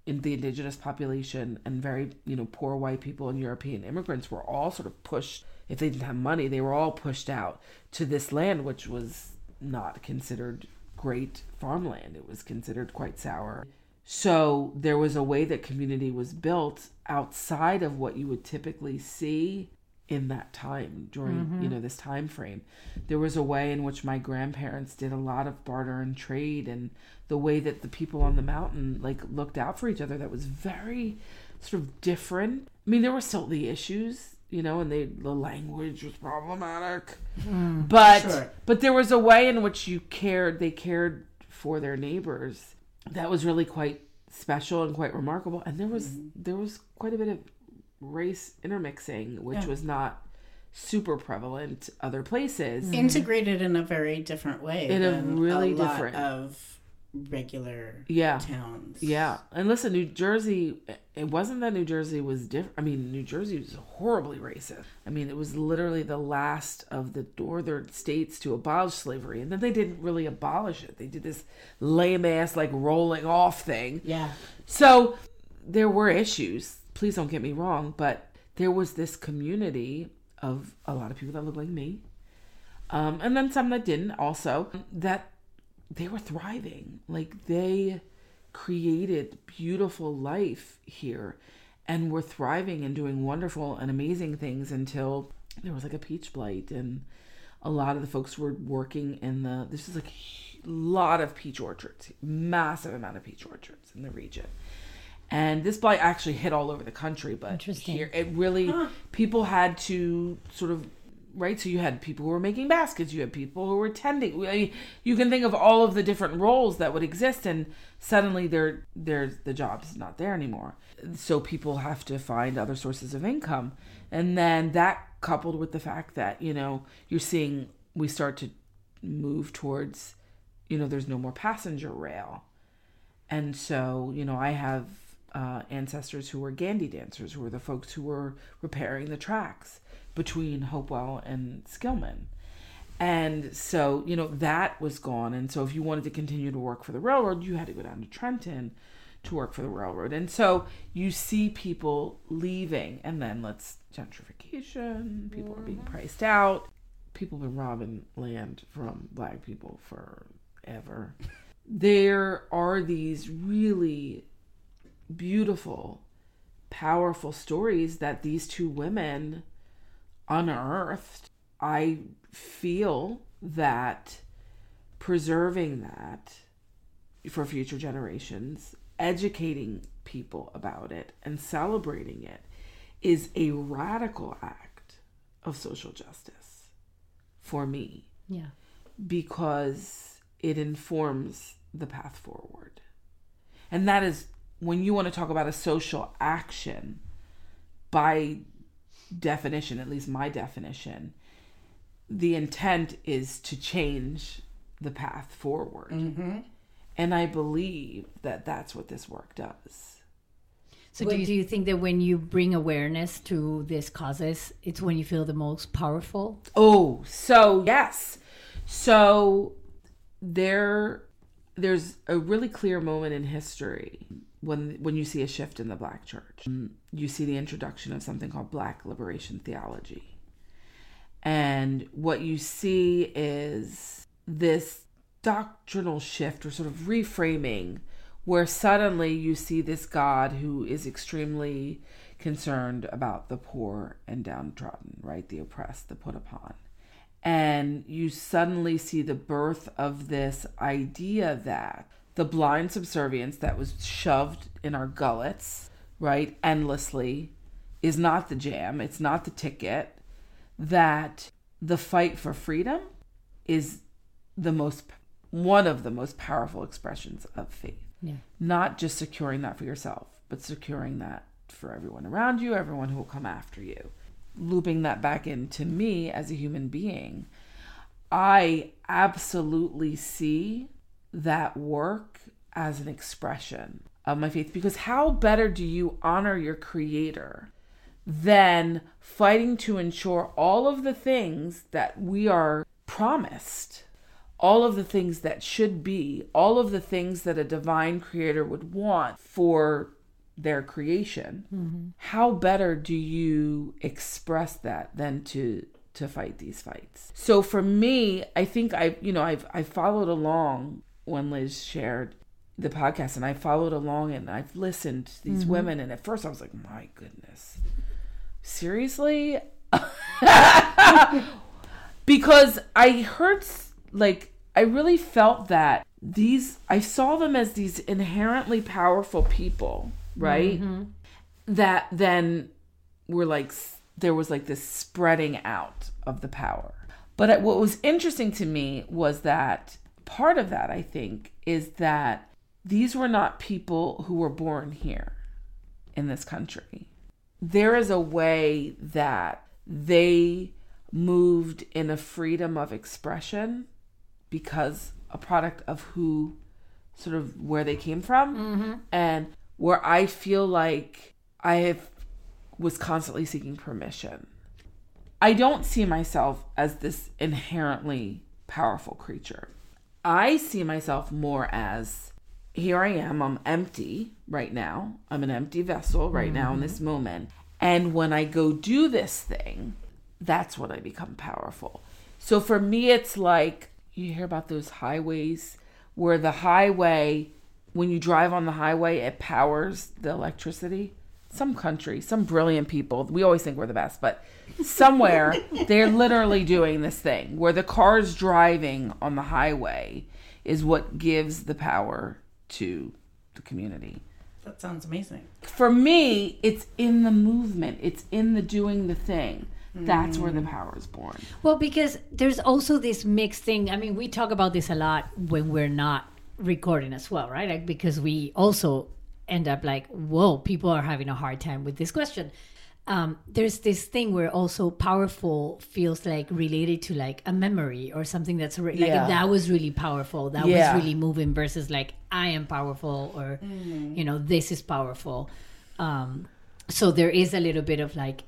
in the indigenous population and very you know poor white people and european immigrants were all sort of pushed if they didn't have money they were all pushed out to this land which was not considered great farmland. It was considered quite sour. So there was a way that community was built outside of what you would typically see in that time during mm-hmm. you know this time frame. There was a way in which my grandparents did a lot of barter and trade and the way that the people on the mountain like looked out for each other that was very sort of different. I mean there were still the issues you know and they the language was problematic hmm, but Sure. but there was a way in which you cared they cared for their neighbors that was really quite special and quite remarkable and there was mm-hmm. there was quite a bit of race intermixing which Yeah. was not super prevalent other places Integrated in a very different way. In a than really lot different- of regular yeah towns. yeah and listen new jersey it wasn't that new jersey was different i mean new jersey was horribly racist i mean it was literally the last of the northern states to abolish slavery and then they didn't really abolish it they did this lame ass like rolling off thing Yeah. So there were issues. Please don't get me wrong, but there was this community of a lot of people that looked like me, um, and then some that didn't. Also, that they were thriving. Like they created beautiful life here, and were thriving and doing wonderful and amazing things until there was like a peach blight and a lot of the folks were working in the this is like a lot of peach orchards massive amount of peach orchards in the region and this blight actually hit all over the country but Interesting. here it really people had to sort of right? So you had people who were making baskets, you had people who were tending. I mean, you can think of all of the different roles that would exist, and suddenly there, there's the job's not there anymore. So people have to find other sources of income, and then that coupled with the fact that you know you're seeing we start to move towards, you know, there's no more passenger rail, and so you know I have uh, ancestors who were Gandy dancers, who were the folks who were repairing the tracks between Hopewell and Skillman. And so, you know, that was gone. And so, if you wanted to continue to work for the railroad, you had to go down to Trenton to work for the railroad. And so, you see people leaving, and then let's gentrification, people are being priced out. People have been robbing land from black people forever. there are these really beautiful, powerful stories that these two women unearthed. I feel that preserving that for future generations, educating people about it, and celebrating it is a radical act of social justice for me. Yeah. Because it informs the path forward. And that is when you want to talk about a social action, by definition, at least my definition, the intent is to change the path forward. Mm-hmm. And I believe that that's what this work does. So do you, do you think that when you bring awareness to these causes, it's when you feel the most powerful? Oh, so yes. So there there's a really clear moment in history when when you see a shift in the black church. You see the introduction of something called black liberation theology. And what you see is this doctrinal shift or sort of reframing where suddenly you see this God who is extremely concerned about the poor and downtrodden, right? The oppressed, the put upon. And you suddenly see the birth of this idea that the blind subservience that was shoved in our gullets, right, endlessly, is not the jam, it's not the ticket, that the fight for freedom is the most one of the most powerful expressions of faith. Yeah. Not just securing that for yourself, but securing that for everyone around you, everyone who will come after you. Looping that back into me as a human being, I absolutely see that work as an expression of my faith? Because how better do you honor your creator than fighting to ensure all of the things that we are promised? All of the things that should be all of the things that a divine creator would want for their creation. Mm-hmm. how better do you express that than to to fight these fights? So for me i think i you know i've i followed along when liz shared the podcast and i followed along and i've listened to these women and at first i was like my goodness seriously? Because i heard like i really felt that these i saw them as these inherently powerful people right? That then were like there was like this spreading out of the power. But uh, what was interesting to me was that part of that i think is that these were not people who were born here in this country there is a way that they moved in a freedom of expression because a product of who sort of where they came from mm-hmm. and where I feel like I have was constantly seeking permission. I don't see myself as this inherently powerful creature. I see myself more as here I am, I'm empty right now. I'm an empty vessel right now in mm-hmm. this moment. And when I go do this thing, that's when I become powerful. So for me, it's like you hear about those highways where the highway, when you drive on the highway, it powers the electricity. Some country, some brilliant people, we always think we're the best, but somewhere they're literally doing this thing where the cars driving on the highway is what gives the power to the community That sounds amazing. for me, it's in the movement, it's in the doing the thing That's where the mm. power is born. Well, because there's also this mixed thing. I mean, we talk about this a lot when we're not recording as well, right? Like because we also end up like, whoa, people are having a hard time with this question. Um, there's this thing where also powerful feels like related to like a memory or something that's re- like Yeah. that was really powerful, that Yeah. was really moving versus like I am powerful or you know this is powerful. Um, so there is a little bit of like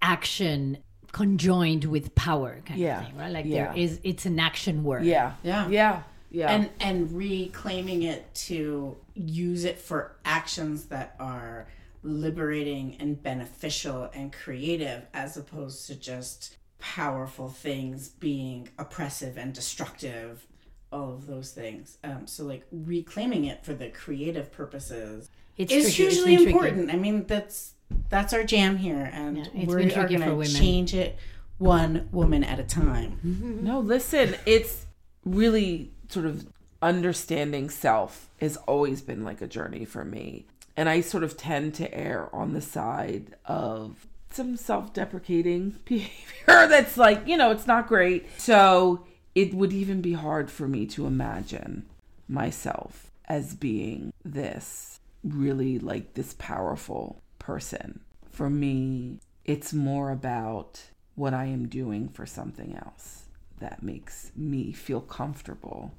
action conjoined with power kind Yeah. of thing, right? Like Yeah. there is it's an action word. Yeah. Yeah. Yeah. Yeah. and and reclaiming it to use it for actions that are liberating and beneficial and creative as opposed to just powerful things being oppressive and destructive all of those things um, so like reclaiming it for the creative purposes It's is tricky. It's hugely tricky. important i mean that's that's our jam here and Yeah, we're going to change it one woman at a time No, listen, it's really sort of understanding self has always been like a journey for me. And I sort of tend to err on the side of some self deprecating behavior that's like, you know, it's not great. So it would even be hard for me to imagine myself as being this really like this powerful person. For me, it's more about what I am doing for something else that makes me feel comfortable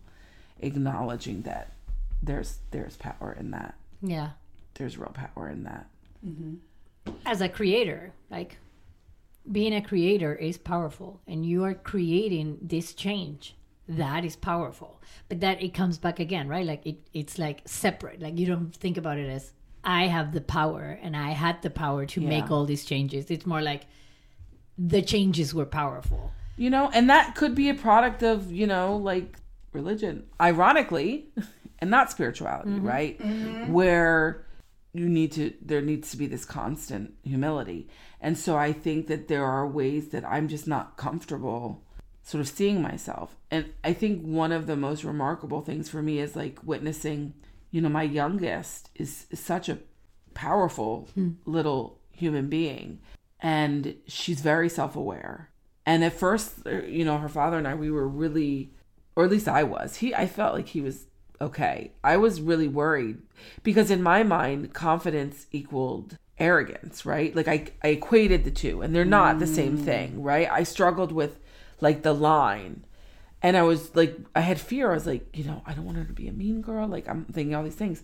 acknowledging that there's there's power in that. Yeah. There's real power in that. Mm-hmm. As a creator, like being a creator is powerful and you are creating this change. That is powerful. But that it comes back again, right? Like it it's like separate. Like you don't think about it as I have the power and I had the power to make all these changes. It's more like the changes were powerful. You know, and that could be a product of, you know, like religion, ironically, and not spirituality, mm-hmm. right? Mm-hmm. Where you need to, there needs to be this constant humility. And so I think that there are ways that I'm just not comfortable sort of seeing myself. And I think one of the most remarkable things for me is like witnessing, you know, my youngest is, is such a powerful hmm. little human being and she's very self-aware and at first you know her father and i we were really or at least i was he i felt like he was okay i was really worried because in my mind confidence equaled arrogance right? Like i i equated the two and they're not the same mm. thing right? I struggled with like the line and i was like i had fear. I was like you know i don't want her to be a mean girl. Like i'm thinking all these things.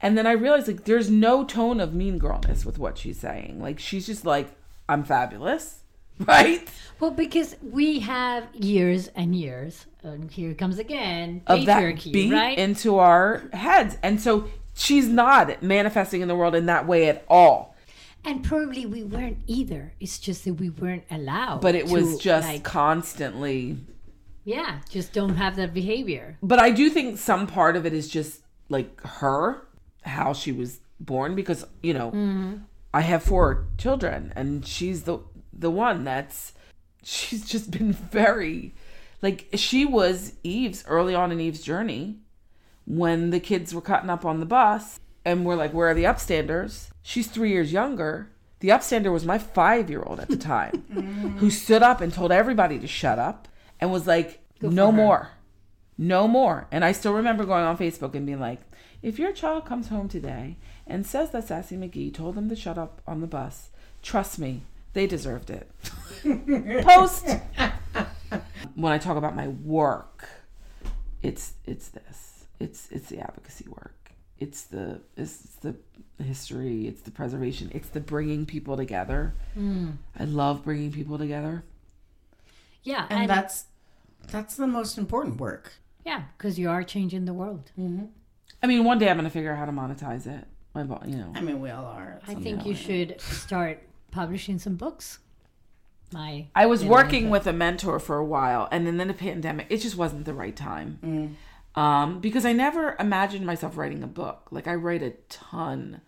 And then i realized like there's no tone of mean girlness with what she's saying. Like she's just like i'm fabulous right Well, because we have years and years, and here it comes again, of that beat right? into our heads and so she's not manifesting in the world in that way at all And probably we weren't either. It's just that we weren't allowed. but it was to, just like, constantly yeah, just don't have that behavior. but I do think some part of it is just like her, how she was born, because you know, mm-hmm. I have four children, and she's the the one that's she's just been very like she was Eve's early on in Eve's journey when the kids were cutting up on the bus and we're like, where are the upstanders? She's three years younger. The upstander was my five year old at the time who stood up and told everybody to shut up and was like, no more. No more. And I still remember going on Facebook and being like, if your child comes home today and says that Sassy McGee told them to shut up on the bus, trust me, they deserved it. Post. when I talk about my work, it's it's this. It's it's the advocacy work. It's the it's the history. It's the preservation. It's the bringing people together. Hmm. I love bringing people together. Yeah, and and, that's that's the most important work yeah, because you are changing the world. Mm-hmm. I mean, one day I'm gonna figure out how to monetize it. My, bo- you know, i mean we all are I think you should start publishing some books. My I was working with a mentor for a while, and then in the pandemic, it just wasn't the right time. Um, because I never imagined myself writing a book. Like I write a ton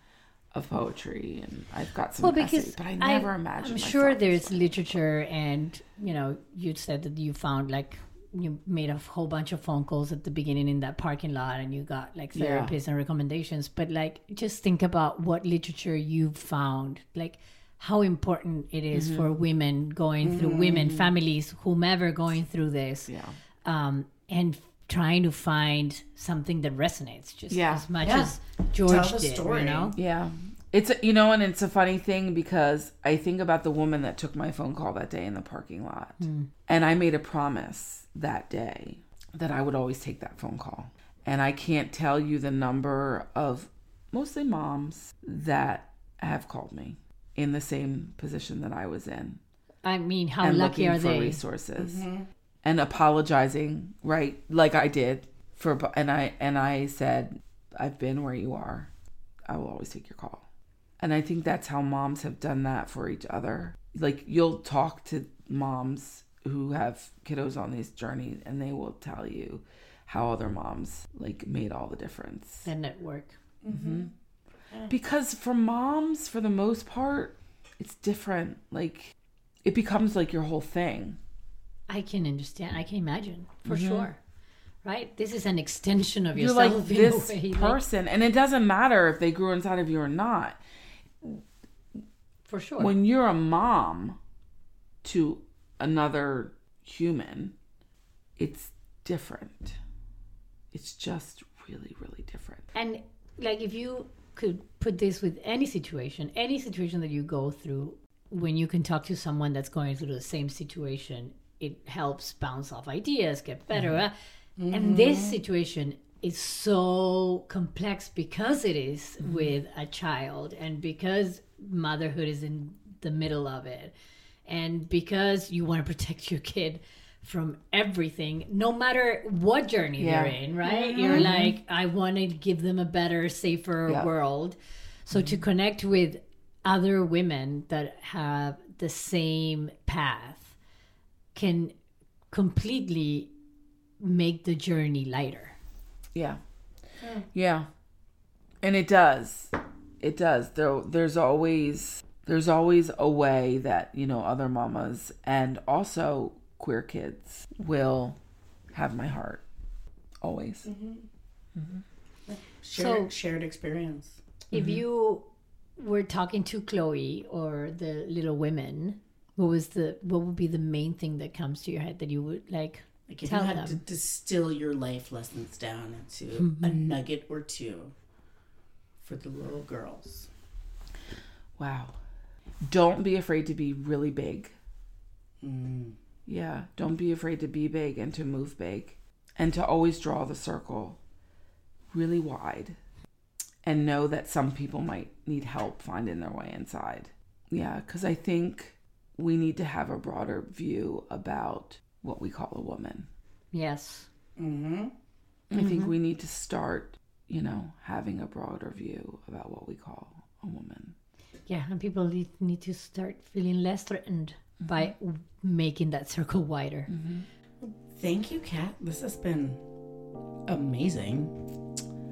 of poetry, and I've got some well, because essays, but I never imagined. I'm sure there's literature, and you know, you said that you found like you made a whole bunch of phone calls at the beginning in that parking lot, and you got like Yeah. therapists and recommendations. But like, just think about what literature you found. Like, how important it is mm-hmm. for women going through mm-hmm. women families whomever going through this Yeah. um, and trying to find something that resonates just Yeah. as much Yeah. as George the did, story. you know? Yeah. It's a, you know, and it's a funny thing because I think about the woman that took my phone call that day in the parking lot. Hmm. And I made a promise that day that I would always take that phone call. And I can't tell you the number of mostly moms that have called me in the same position that I was in. I mean, how and lucky looking are for they? resources. Mm-hmm. And apologizing right? Like i did for and i and i said i've been where you are. I will always take your call. And i think that's how moms have done that for each other. Like you'll talk to moms who have kiddos on this journey and they will tell you how other moms like made all the difference. The network. Mm-hmm. Mm-hmm. Because for moms for the most part it's different like it becomes like your whole thing I can understand. I can imagine for sure. Right? This is an extension of Mm-hmm. you're yourself like this way. like, person and it doesn't matter if they grew inside of you or not for sure. when you're a mom to another human it's different it's just really really different And like if you could put this with any situation, any situation that you go through, when you can talk to someone that's going through the same situation, it helps bounce off ideas, get better. Mm-hmm. uh, And mm-hmm. this situation is so complex because it is mm-hmm. with a child and because motherhood is in the middle of it and because you want to protect your kid from everything no matter what journey Yeah. they're in right? Mm-hmm. You're like i want to give them a better safer Yeah. world. So to mm-hmm. connect with other women that have the same path can completely make the journey lighter. Yeah. Hmm. Yeah. And it does. It does. There there's always there's always a way that you know other mamas and also queer kids will have my heart always mm-hmm. Mm-hmm. Shared, So- shared experience. if mm-hmm. you were talking to chloe or the little women what was the what would be the main thing that comes to your head that you would like Like if Tell you had them. to distill your life lessons down into a nugget or two for the little girls. Wow. Don't be afraid to be really big. Mm. Yeah. Don't be afraid to be big and to move big and to always draw the circle really wide and know that some people might need help finding their way inside. Yeah. Because I think we need to have a broader view about what we call a woman. yes Mm-hmm. I think we need to start, you know, having a broader view about what we call a woman. yeah and people need, need to start feeling less threatened by making that circle wider mm-hmm. Thank you, Cat. This has been amazing.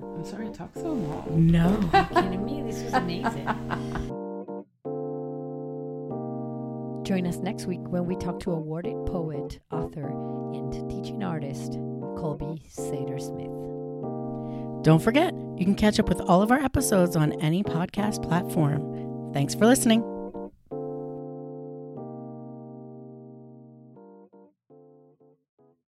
I'm sorry I talk so long. No. kidding me this was amazing Join us next week when we talk to awarded poet, author, and teaching artist Colby Sader Smith. Don't forget, you can catch up with all of our episodes on any podcast platform. Thanks for listening.